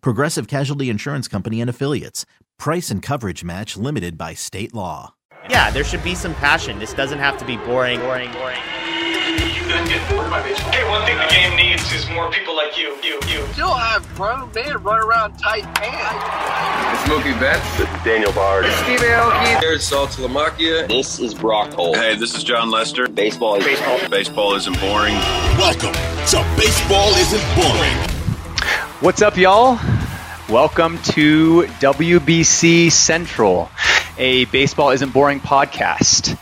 Progressive Casualty Insurance Company and Affiliates. Price and coverage match limited by state law. Yeah, there should be some passion. This doesn't have to be boring, boring, boring. Hey, one thing the game needs is more people like you. You, you. Still have grown men run around tight pants. It's Mookie Betts. It's Daniel Bard. It's Steve Aoki. There's Saltalamacchia. This is Brock Holt. Hey, this is Jon Lester. Baseball is baseball. Baseball isn't boring. Welcome to Baseball Isn't Boring. What's up, y'all? Welcome to WBC Central, a Baseball Isn't Boring podcast.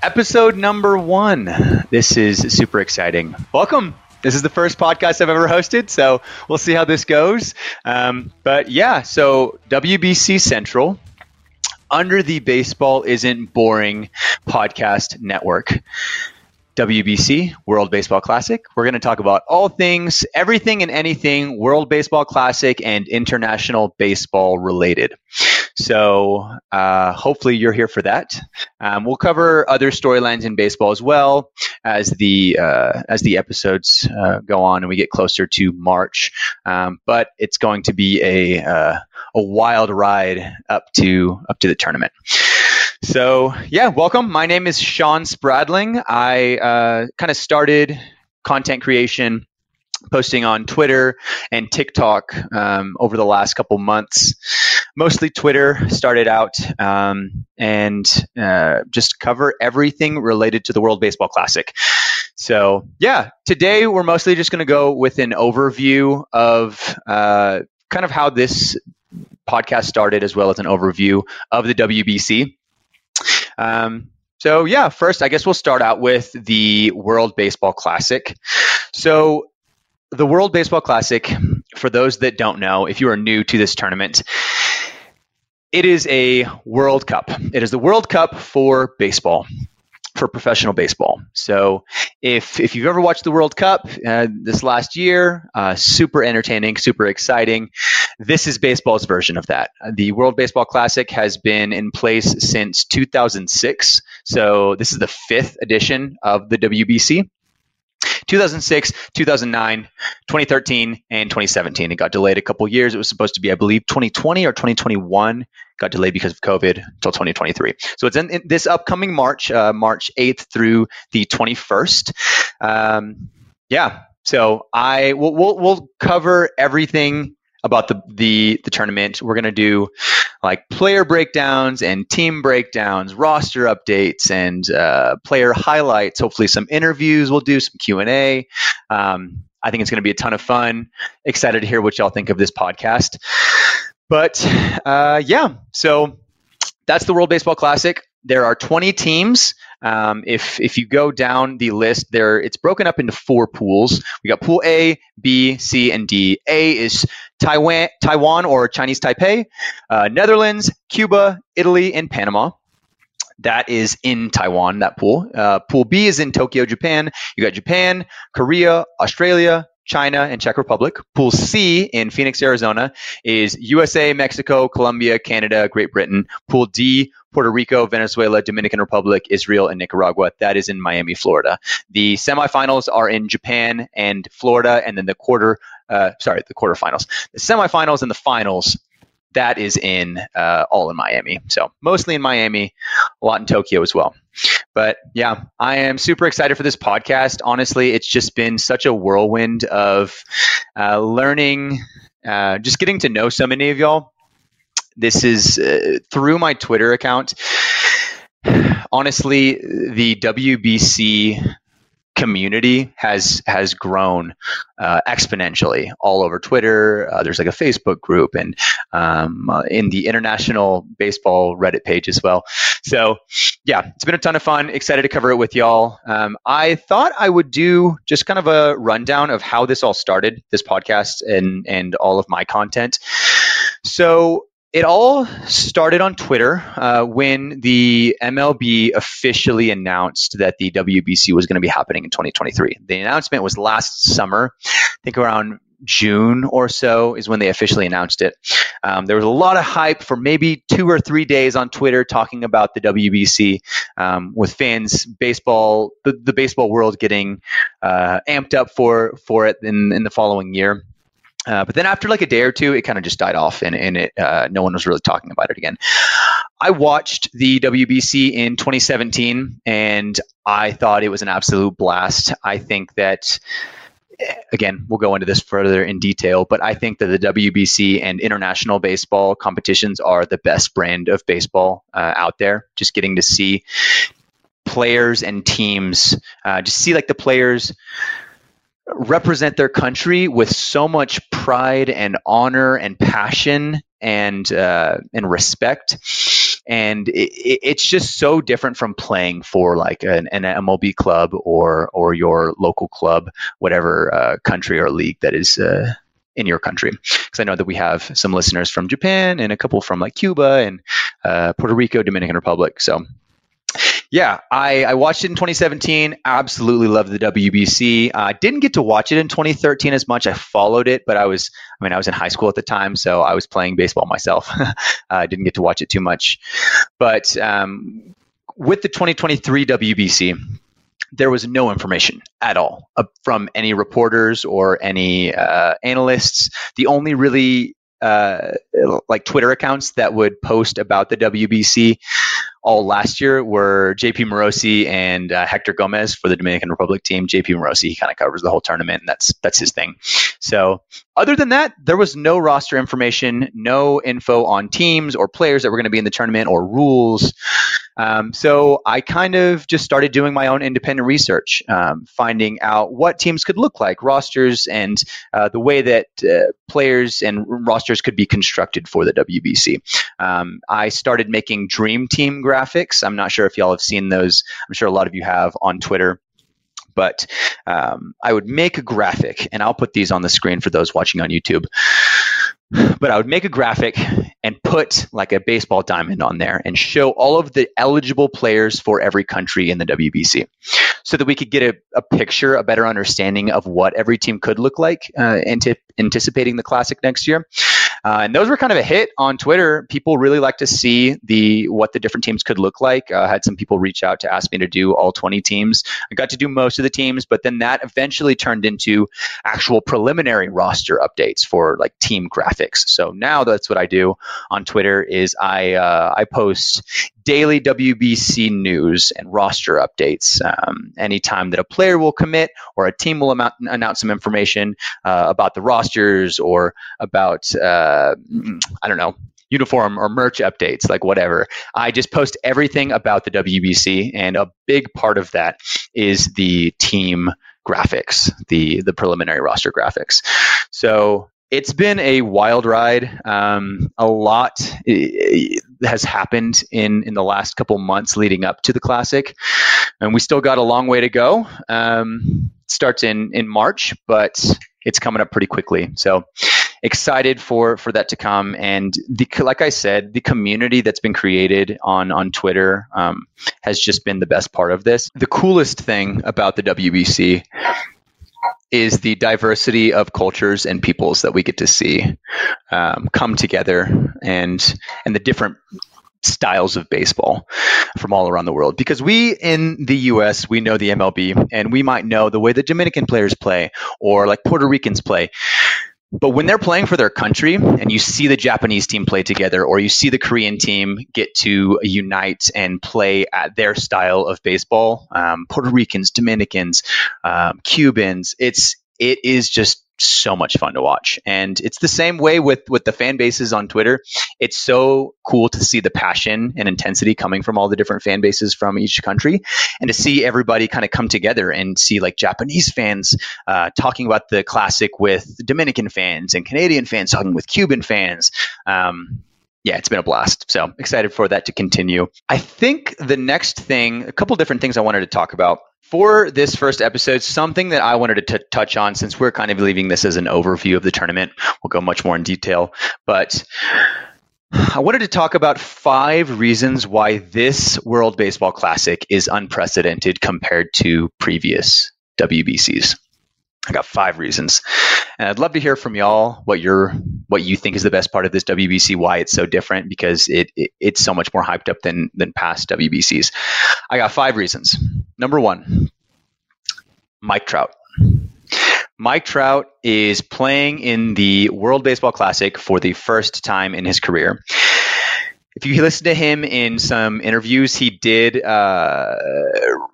Episode number one. This is super exciting. Welcome. This is the first podcast I've ever hosted, so we'll see how this goes. Um, but yeah, so WBC Central under the Baseball Isn't Boring podcast network. WBC, World Baseball Classic. We're going to talk about all things, everything and anything World Baseball Classic and international baseball related. So uh, hopefully you're here for that. Um, we'll cover other storylines in baseball as well as the uh, as the episodes uh, go on and we get closer to March. Um, but it's going to be a uh, a wild ride up to up to the tournament. So, yeah, welcome. My name is Shawn Spradling. I uh, kind of started content creation, posting on Twitter and TikTok um, over the last couple months. Mostly Twitter started out um, and uh, just cover everything related to the World Baseball Classic. So, yeah, today we're mostly just going to go with an overview of uh, kind of how this podcast started, as well as an overview of the WBC. Um, so yeah, first I guess we'll start out with the World Baseball Classic. So the World Baseball Classic, for those that don't know, if you are new to this tournament, it is a World Cup. It is the World Cup for baseball for professional baseball. So if if you've ever watched the World Cup uh, this last year, uh, super entertaining, super exciting. This is baseball's version of that. The World Baseball Classic has been in place since 2006. So this is the fifth edition of the WBC. 2006, 2009, 2013, and 2017. It got delayed a couple years. It was supposed to be, I believe, 2020 or 2021. Got delayed because of COVID until 2023. So it's in, in this upcoming March, uh, March 8th through the 21st. Um, yeah. So I will we'll, we'll cover everything about the the, the tournament. We're gonna do like player breakdowns and team breakdowns, roster updates, and uh, player highlights. Hopefully, some interviews. We'll do some Q and A. Um, I think it's to be a ton of fun. Excited to hear what y'all think of this podcast. But uh, yeah, so that's the World Baseball Classic. There are 20 teams. Um, if if you go down the list, there it's broken up into four pools. We got Pool A, B, C, and D. A is Taiwan, Taiwan or Chinese Taipei, uh, Netherlands, Cuba, Italy, and Panama. That is in Taiwan. That pool. Uh, pool B is in Tokyo, Japan. You got Japan, Korea, Australia, China, and Czech Republic. Pool C in Phoenix, Arizona is USA, Mexico, Colombia, Canada, Great Britain. Pool D, Puerto Rico, Venezuela, Dominican Republic, Israel, and Nicaragua. That is in Miami, Florida. The semifinals are in Japan and Florida, and then the quarter, uh, sorry, the quarterfinals. The semifinals and the finals that is in uh, all in Miami. So mostly in Miami, a lot in Tokyo as well. But yeah, I am super excited for this podcast. Honestly, it's just been such a whirlwind of uh, learning, uh, just getting to know so many of y'all. This is uh, through my Twitter account. Honestly, the WBC community has has grown uh, exponentially all over Twitter. Uh, there's like a Facebook group and um, uh, in the international baseball Reddit page as well. So yeah, it's been a ton of fun. Excited to cover it with y'all. Um, I thought I would do just kind of a rundown of how this all started, this podcast and and all of my content. So it all started on Twitter uh, when the MLB officially announced that the WBC was going to be happening in 2023. The announcement was last summer, I think around June or so is when they officially announced it. Um, there was a lot of hype for maybe two or three days on Twitter talking about the WBC, um, with fans, baseball, the, the baseball world getting uh, amped up for for it in, in the following year. Uh, but then after like a day or two, it kind of just died off, and, and it uh, no one was really talking about it again. I watched the WBC in 2017, and I thought it was an absolute blast. I think that again, we'll go into this further in detail, but I think that the WBC and international baseball competitions are the best brand of baseball uh, out there. Just getting to see players and teams, uh, just see like the players represent their country with so much pride and honor and passion and uh, and respect and it, it's just so different from playing for like an, an, MLB club or or your local club, whatever uh, country or league that is uh, in your country. Because I know that we have some listeners from Japan and a couple from like Cuba and uh, Puerto Rico, Dominican Republic. So yeah, I, I, watched it in 2017. Absolutely loved the WBC. I uh, didn't get to watch it in 2013 as much. I followed it, but I was, I mean, I was in high school at the time, so I was playing baseball myself. I didn't get to watch it too much. But um, with the 2023 WBC, there was no information at all uh, from any reporters or any uh, analysts. The only really uh, like Twitter accounts that would post about the WBC all last year were JP Morosi and uh, Hector Gomez for the Dominican Republic team. JP Morosi, he kind of covers the whole tournament, and that's that's his thing. So, other than that, there was no roster information, no info on teams or players that were going to be in the tournament or rules. Um, so I kind of just started doing my own independent research, um, finding out what teams could look like, rosters, and uh, the way that uh, players and rosters could be constructed for the WBC. Um, I started making dream team graphics. I'm not sure if y'all have seen those. I'm sure a lot of you have on Twitter but um, I would make a graphic, and I'll put these on the screen for those watching on YouTube. But I would make a graphic and put like a baseball diamond on there and show all of the eligible players for every country in the WBC so that we could get a, a picture, a better understanding of what every team could look like uh, anticipating the Classic next year. Uh, and those were kind of a hit on Twitter. People really like to see the what the different teams could look like. Uh, I had some people reach out to ask me to do all 20 teams. I got to do most of the teams, but then that eventually turned into actual preliminary roster updates for like team graphics. So now that's what I do on Twitter is I uh, I post daily WBC news and roster updates. Um, anytime that a player will commit or a team will amount, announce some information uh, about the rosters or about, uh, I don't know, uniform or merch updates, like whatever. I just post everything about the WBC, and a big part of that is the team graphics, the the preliminary roster graphics. So it's been a wild ride. Um, a lot has happened in in the last couple months leading up to the classic, and we still got a long way to go. Um, starts in in March, but it's coming up pretty quickly. So excited for for that to come. And the like I said, the community that's been created on on Twitter um, has just been the best part of this. The coolest thing about the WBC is the diversity of cultures and peoples that we get to see um, come together and and the different styles of baseball from all around the world. Because we in the US we know the MLB and we might know the way the Dominican players play or like Puerto Ricans play but when they're playing for their country and you see the Japanese team play together or you see the Korean team get to unite and play at their style of baseball um, Puerto Ricans Dominicans um, Cubans it's it is just so much fun to watch. And it's the same way with with the fan bases on Twitter. It's so cool to see the passion and intensity coming from all the different fan bases from each country, and to see everybody kind of come together and see like Japanese fans uh, talking about the classic with Dominican fans and Canadian fans talking with Cuban fans. Um, yeah, it's been a blast. So excited for that to continue. I think the next thing, a couple different things I wanted to talk about for this first episode, something that I wanted to t- touch on, since we're kind of leaving this as an overview of the tournament, we'll go much more in detail. But I wanted to talk about five reasons why this World Baseball Classic is unprecedented compared to previous WBCs. I got five reasons, and I'd love to hear from y'all what your what you think is the best part of this WBC, why it's so different, because it, it it's so much more hyped up than than past WBCs. I got five reasons. Number one, Mike Trout. Mike Trout is playing in the World Baseball Classic for the first time in his career if you listen to him in some interviews, he did uh,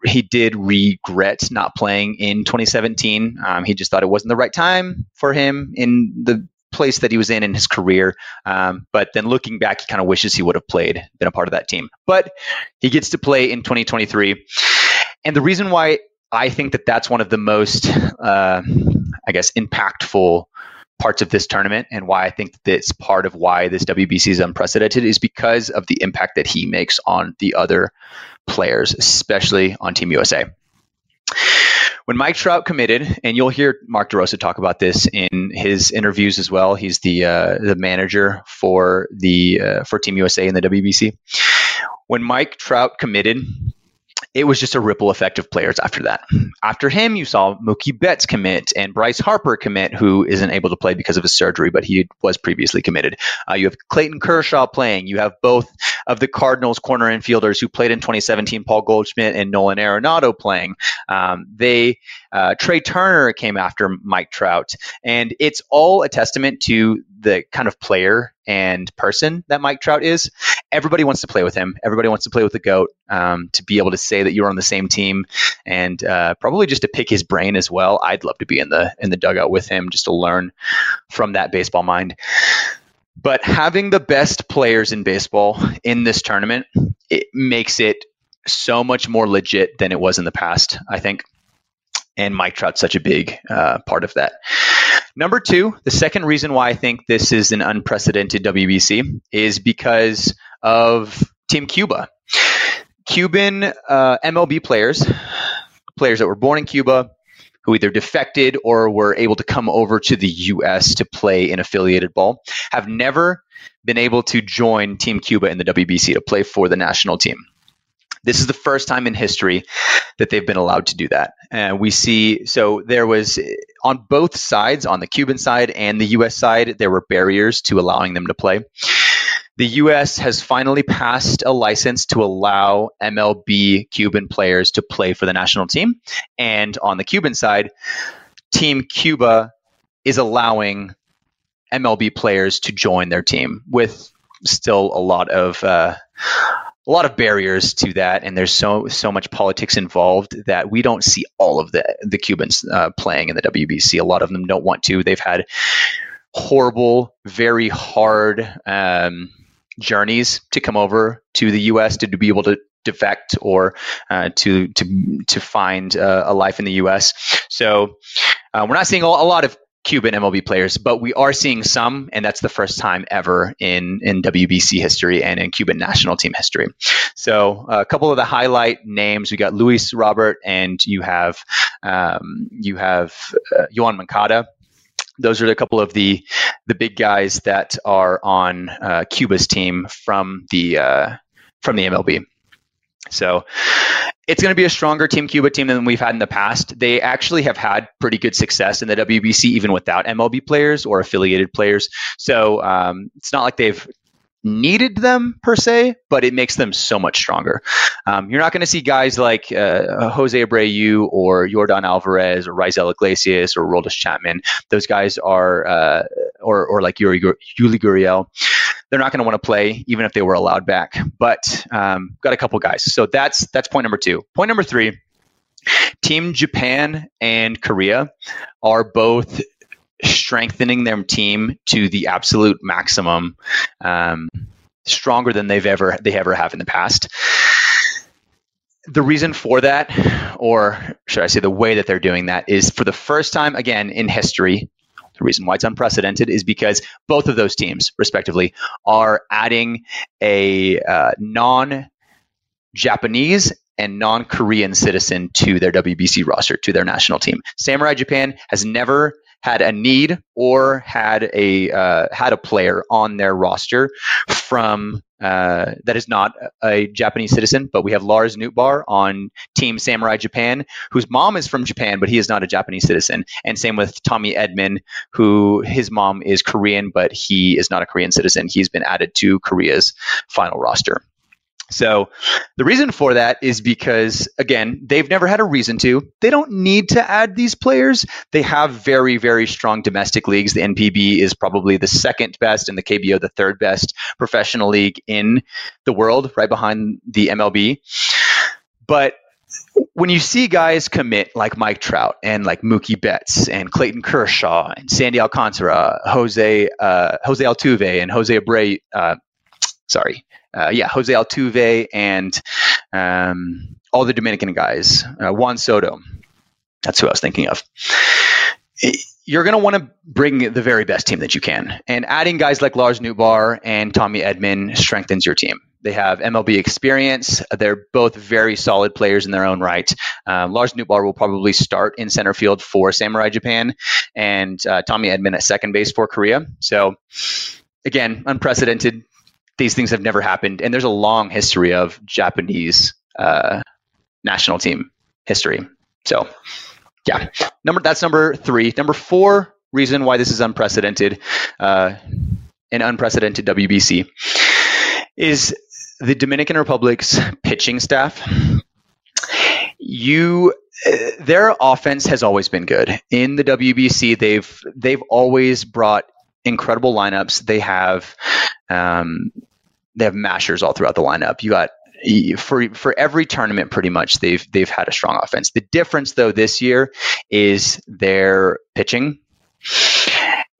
he did regret not playing in 2017. Um, he just thought it wasn't the right time for him in the place that he was in in his career. Um, but then looking back, he kind of wishes he would have played, been a part of that team. But he gets to play in 2023, and the reason why I think that that's one of the most, uh, I guess, impactful parts of this tournament and why I think that's part of why this WBC is unprecedented is because of the impact that he makes on the other players, especially on Team USA. When Mike Trout committed, and you'll hear Mark DeRosa talk about this in his interviews as well. He's the uh, the manager for the uh, for Team USA in the WBC. When Mike Trout committed, it was just a ripple effect of players after that. After him, you saw Mookie Betts commit and Bryce Harper commit, who isn't able to play because of his surgery, but he was previously committed. Uh, you have Clayton Kershaw playing. You have both of the Cardinals corner infielders who played in 2017, Paul Goldschmidt and Nolan Arenado playing. Um, they uh, Trea Turner came after Mike Trout, and it's all a testament to the kind of player and person that Mike Trout is. Everybody wants to play with him. Everybody wants to play with the goat. Um, to be able to say that you're on the same team, and uh, probably just to pick his brain as well. I'd love to be in the in the dugout with him just to learn from that baseball mind. But having the best players in baseball in this tournament, it makes it so much more legit than it was in the past. I think and Mike Trout's such a big uh, part of that. Number two, the second reason why I think this is an unprecedented WBC is because of Team Cuba. Cuban uh, MLB players, players that were born in Cuba, who either defected or were able to come over to the U.S. to play in affiliated ball, have never been able to join Team Cuba in the WBC to play for the national team. This is the first time in history that they've been allowed to do that. And we see, so there was on both sides, on the Cuban side and the US side, there were barriers to allowing them to play. The US has finally passed a license to allow MLB Cuban players to play for the national team. And on the Cuban side, Team Cuba is allowing MLB players to join their team with still a lot of uh, a lot of barriers to that, and there's so so much politics involved that we don't see all of the the Cubans uh, playing in the WBC. A lot of them don't want to. They've had horrible, very hard um, journeys to come over to the U.S. to, be able to defect or uh, to to to find uh, a life in the U.S. So uh, we're not seeing a lot of Cuban MLB players, but we are seeing some, and that's the first time ever in in WBC history and in Cuban national team history. So uh, a couple of the highlight names: we got Luis Robert, and you have um, you have uh, Yoan Moncada. Those are a couple of the the big guys that are on uh, Cuba's team from the uh, from the MLB. So it's going to be a stronger Team Cuba team than we've had in the past. They actually have had pretty good success in the WBC even without MLB players or affiliated players. So um, it's not like they've needed them per se, but it makes them so much stronger. Um, you're not going to see guys like uh, Jose Abreu or Yordan Alvarez or Raisel Iglesias or Aroldis Chapman. Those guys are, uh, or, or like Yuli, Gurriel. They're not going to want to play even if they were allowed back. But um, got a couple guys. So that's that's point number two. Point number three. Team Japan and Korea are both strengthening their team to the absolute maximum, um, stronger than they've ever they ever have in the past. The reason for that, or should I say, the way that they're doing that, is for the first time again in history. The reason why it's unprecedented is because both of those teams, respectively, are adding a uh, non Japanese and non Korean citizen to their WBC roster, to their national team. Samurai Japan has never had a need or had a uh, had a player on their roster from uh, that is not a Japanese citizen, but we have Lars Nootbaar on Team Samurai Japan, whose mom is from Japan, but he is not a Japanese citizen. And same with Tommy Edman, who his mom is Korean, but he is not a Korean citizen. He's been added to Korea's final roster. So the reason for that is because, again, they've never had a reason to. They don't need to add these players. They have very, very strong domestic leagues. The NPB is probably the second best and the KBO the third best professional league in the world, right behind the MLB. But when you see guys commit like Mike Trout and like Mookie Betts and Clayton Kershaw and Sandy Alcantara, Jose uh, Jose Altuve and Jose Abreu, uh, sorry, uh, yeah, Jose Altuve and um, all the Dominican guys, uh, Juan Soto. That's who I was thinking of. You're going to want to bring the very best team that you can. And adding guys like Lars Nootbaar and Tommy Edman strengthens your team. They have MLB experience. They're both very solid players in their own right. Um, Lars Nootbaar will probably start in center field for Samurai Japan, and uh, Tommy Edman at second base for Korea. So, again, unprecedented these things have never happened, and there's a long history of Japanese uh, national team history. So, yeah, number that's number three. Number four reason why this is unprecedented, uh, an unprecedented WBC, is the Dominican Republic's pitching staff. You their offense has always been good in the WBC. They've they've always brought incredible lineups. They have um, they have mashers all throughout the lineup. You got for for every tournament pretty much they've they've had a strong offense. The difference though this year is their pitching.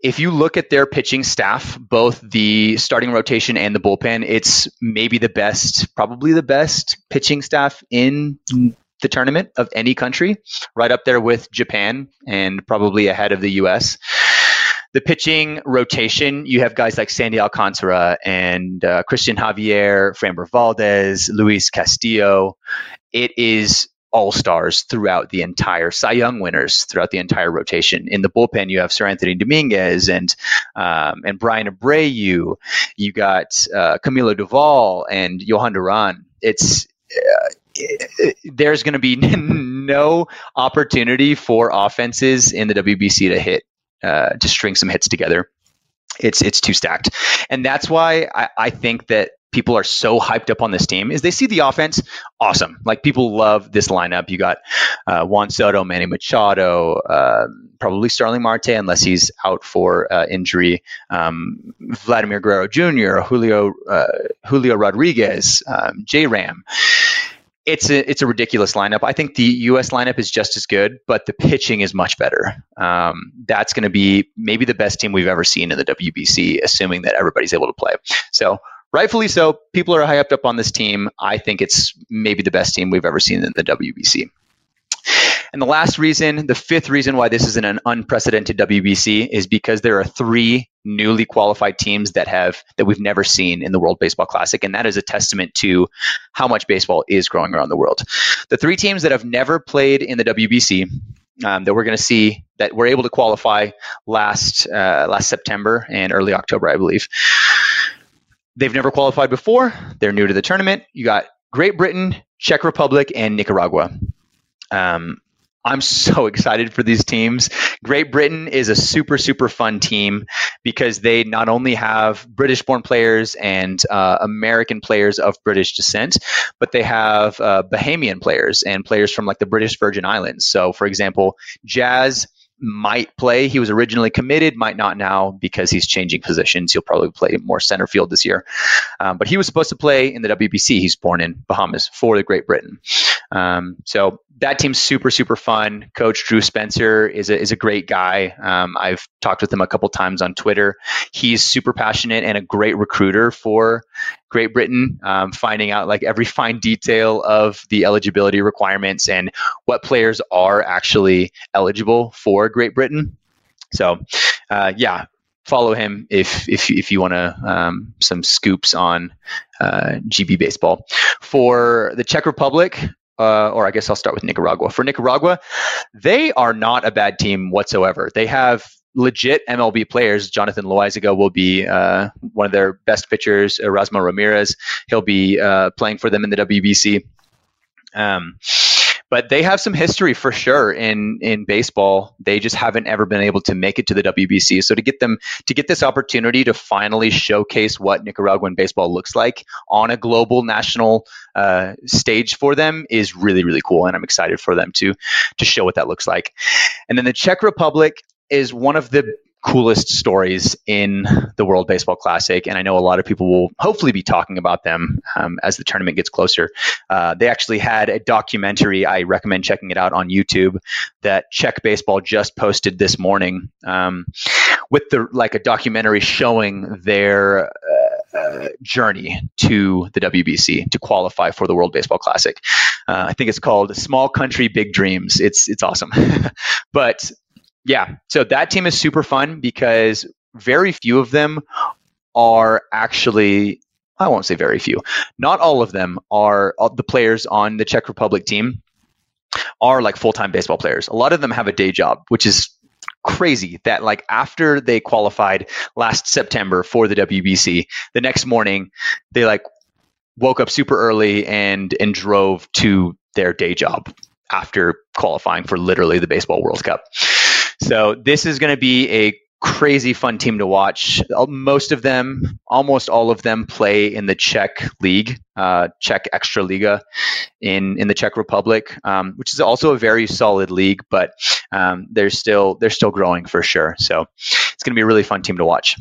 If you look at their pitching staff, both the starting rotation and the bullpen, it's maybe the best, probably the best pitching staff in the tournament of any country, right up there with Japan and probably ahead of the US the pitching rotation, you have guys like Sandy Alcantara and uh, Cristian Javier, Framber Valdez, Luis Castillo. It is all stars throughout the entire Cy Young winners throughout the entire rotation. In the bullpen, you have Seranthony Dominguez and um, and Bryan Abreu. You got uh, Camilo Doval and Jhoan Duran. It's uh, there's going to be no opportunity for offenses in the WBC to hit uh, to string some hits together. It's it's too stacked, and that's why I, I think that people are so hyped up on this team is they see the offense awesome. Like people love this lineup. You got uh, Juan Soto, Manny Machado, uh, probably Starling Marte unless he's out for uh, injury. Um, Vladimir Guerrero Jr., Julio uh, Julio Rodriguez, um, J Ram it's a it's a ridiculous lineup. I think the U.S. lineup is just as good, but the pitching is much better. Um, that's going to be maybe the best team we've ever seen in the WBC, assuming that everybody's able to play. So rightfully so, people are hyped up on this team. I think it's maybe the best team we've ever seen in the WBC. And the last reason, the fifth reason why this isn't an unprecedented WBC is because there are three newly qualified teams that have that we've never seen in the World Baseball Classic, and that is a testament to how much baseball is growing around the world. The three teams that have never played in the WBC um, that we're going to see that were able to qualify last uh, last September and early October, I believe. They've never qualified before. They're new to the tournament. You got Great Britain, Czech Republic, and Nicaragua. Um, I'm so excited for these teams. Great Britain is a super, super fun team because they not only have British born players and uh, American players of British descent, but they have uh, Bahamian players and players from like the British Virgin Islands. So, for example, Jazz might play. He was originally committed, might not now because he's changing positions. He'll probably play more center field this year. Um, but he was supposed to play in the WBC. He's born in Bahamas for the Great Britain. Um, so that team's super super fun. Coach Drew Spencer is a is a great guy. Um, I've talked with him a couple times on Twitter. He's super passionate and a great recruiter for Great Britain, um, finding out like every fine detail of the eligibility requirements and what players are actually eligible for Great Britain. So, uh, yeah, follow him if if if you want to um, some scoops on uh, GB baseball. For the Czech Republic, uh, or I guess I'll start with Nicaragua. For Nicaragua, they are not a bad team whatsoever. They have legit MLB players. Jonathan Loaisiga will be uh, one of their best pitchers. Erasmo Ramirez, he'll be uh, playing for them in the WBC. Um, but they have some history for sure in in baseball. They just haven't ever been able to make it to the WBC. So to get them to get this opportunity to finally showcase what Nicaraguan baseball looks like on a global national uh, stage for them is really really cool, and I'm excited for them to to show what that looks like. And then the Czech Republic is one of the coolest stories in the World Baseball Classic, and I know a lot of people will hopefully be talking about them um, as the tournament gets closer. Uh, they actually had a documentary. I recommend checking it out on YouTube that Czech Baseball just posted this morning, um, with the like a documentary showing their. Uh, journey to the WBC to qualify for the World Baseball Classic. Uh, I think it's called "Small Country Big Dreams." It's it's awesome, but yeah, so that team is super fun because very few of them are actually I won't say very few. Not all of them are the players on the Czech Republic team are like full-time baseball players. A lot of them have a day job, which is crazy that like after they qualified last September for the WBC, the next morning they like woke up super early and and drove to their day job after qualifying for literally the baseball World Cup. So this is going to be a crazy fun team to watch. Most of them, almost all of them, play in the Czech league, uh, Czech Extraliga, in in the Czech Republic, um, which is also a very solid league. But um, they're still they're still growing for sure. So it's going to be a really fun team to watch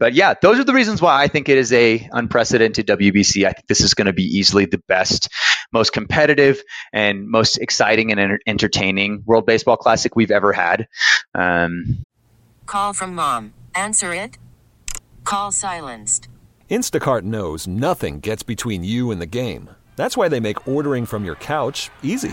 but yeah, those are the reasons why I think it is a unprecedented WBC. I think this is going to be easily the best, most competitive, and most exciting and enter- entertaining World Baseball Classic we've ever had. Um, Call from mom. Answer it. Call silenced. Instacart knows nothing gets between you and the game. That's why they make ordering from your couch easy.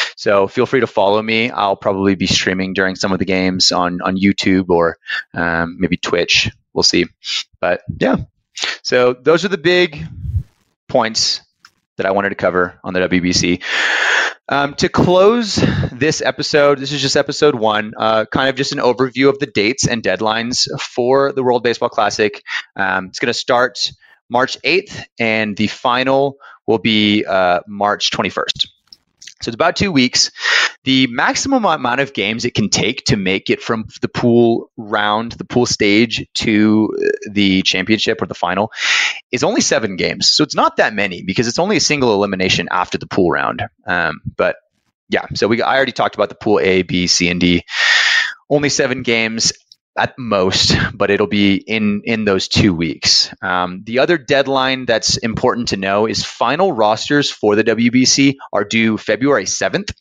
So feel free to follow me. I'll probably be streaming during some of the games on on YouTube or um, maybe Twitch. We'll see. But yeah, so those are the big points that I wanted to cover on the WBC. Um, to close this episode, this is just episode one, uh, kind of just an overview of the dates and deadlines for the World Baseball Classic. Um, it's going to start March 8th, and the final will be uh, March 21st. So it's about two weeks. The maximum amount of games it can take to make it from the pool round, the pool stage to the championship or the final is only seven games. So it's not that many because it's only a single elimination after the pool round. Um, but yeah, so we I already talked about the pool A, B, C, and D. Only seven games at most, but it'll be in in those two weeks. Um, the other deadline that's important to know is final rosters for the WBC are due February seventh.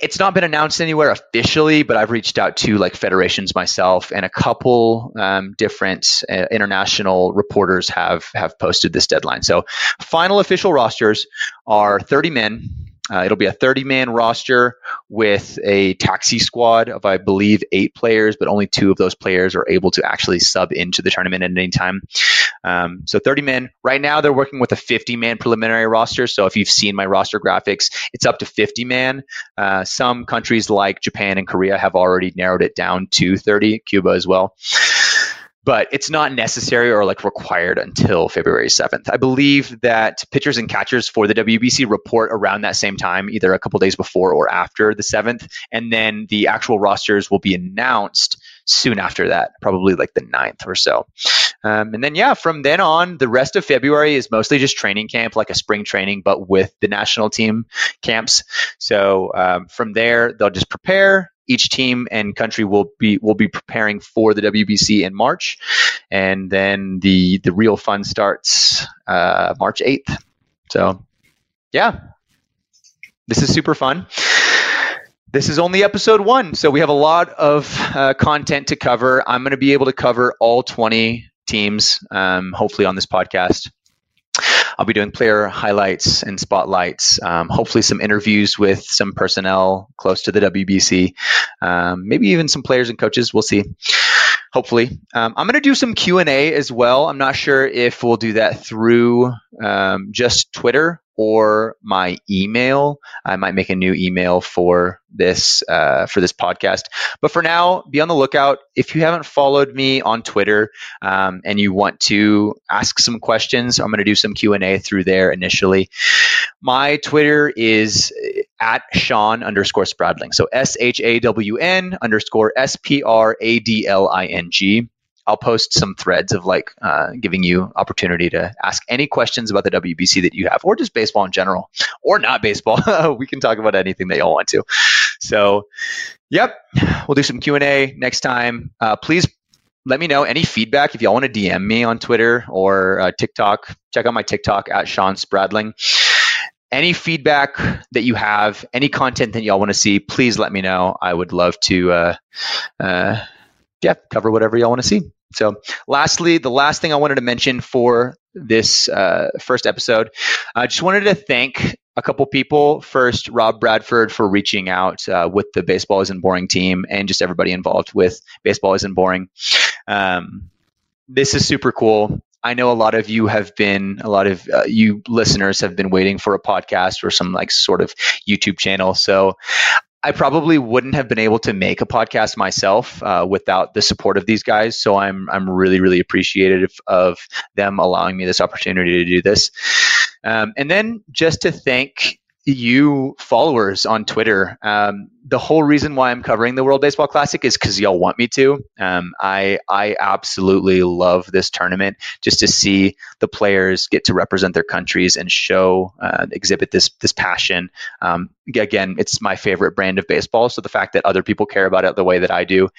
It's not been announced anywhere officially, but I've reached out to like federations myself, and a couple um, different uh, international reporters have have posted this deadline. So, final official rosters are 30 men uh, it'll be a 30 man roster with a taxi squad of, I believe, eight players, but only two of those players are able to actually sub into the tournament at any time. Um, so 30 men. Right now, they're working with a 50 man preliminary roster. So if you've seen my roster graphics, it's up to 50 man. Uh, some countries like Japan and Korea have already narrowed it down to 30, Cuba as well but it's not necessary or like required until February 7th. I believe that pitchers and catchers for the WBC report around that same time, either a couple days before or after the 7th, and then the actual rosters will be announced soon after that, probably like the 9th or so. Um, and then, yeah, from then on, the rest of February is mostly just training camp, like a spring training, but with the national team camps. So um, from there, they'll just prepare, each team and country will be will be preparing for the WBC in March, and then the the real fun starts uh, March eighth. So, yeah, this is super fun. This is only episode one, so we have a lot of uh, content to cover. I'm going to be able to cover all 20 teams, um, hopefully, on this podcast. I'll be doing player highlights and spotlights, um, hopefully some interviews with some personnel close to the WBC, um, maybe even some players and coaches. We'll see. Hopefully, um, I'm going to do some Q and A as well. I'm not sure if we'll do that through um, just Twitter or my email. I might make a new email for this uh, for this podcast. But for now, be on the lookout. If you haven't followed me on Twitter um, and you want to ask some questions, I'm going to do some Q and A through there initially. My Twitter is at Shawn underscore Spradling. So S H A W N underscore S P R A D L I N G. I'll post some threads of like uh, giving you opportunity to ask any questions about the WBC that you have, or just baseball in general, or not baseball. we can talk about anything that y'all want to. So, yep, we'll do some Q and A next time. Uh, please let me know any feedback if y'all want to DM me on Twitter or uh, TikTok. Check out my TikTok at Shawn Spradling. Any feedback that you have, any content that y'all want to see, please let me know. I would love to, uh, uh, yeah, cover whatever y'all want to see. So, lastly, the last thing I wanted to mention for this uh, first episode, I just wanted to thank a couple people. First, Rob Bradford for reaching out uh, with the Baseball Isn't Boring team and just everybody involved with Baseball Isn't Boring. Um, this is super cool. I know a lot of you have been, a lot of uh, you listeners have been waiting for a podcast or some like sort of YouTube channel. So I probably wouldn't have been able to make a podcast myself uh, without the support of these guys. So I'm I'm really really appreciative of them allowing me this opportunity to do this. Um, and then just to thank you followers on Twitter. Um, the whole reason why I'm covering the World Baseball Classic is because y'all want me to. Um, I I absolutely love this tournament just to see the players get to represent their countries and show uh, exhibit this this passion. Um, again, it's my favorite brand of baseball, so the fact that other people care about it the way that I do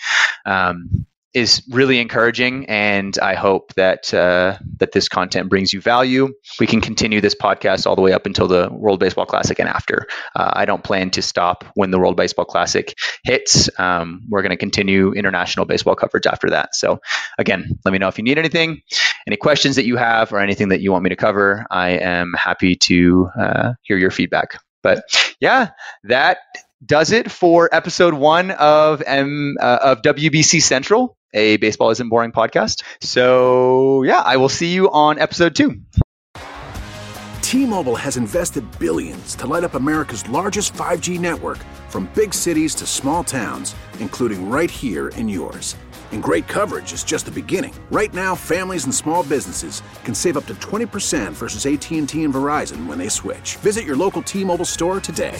um, is really encouraging, and I hope that uh, that this content brings you value. We can continue this podcast all the way up until the World Baseball Classic and after. Uh, I don't plan to stop when the World Baseball Classic hits. Um, we're going to continue international baseball coverage after that. So, again, let me know if you need anything, any questions that you have, or anything that you want me to cover. I am happy to uh, hear your feedback. But yeah, that does it for episode one of M uh, of WBC Central a Baseball Isn't Boring podcast. So, yeah, I will see you on episode two. T Mobile has invested billions to light up America's largest 5G network from big cities to small towns, including right here in yours. And great coverage is just the beginning. Right now, families and small businesses can save up to 20% versus AT&T and Verizon when they switch. Visit your local T-Mobile store today.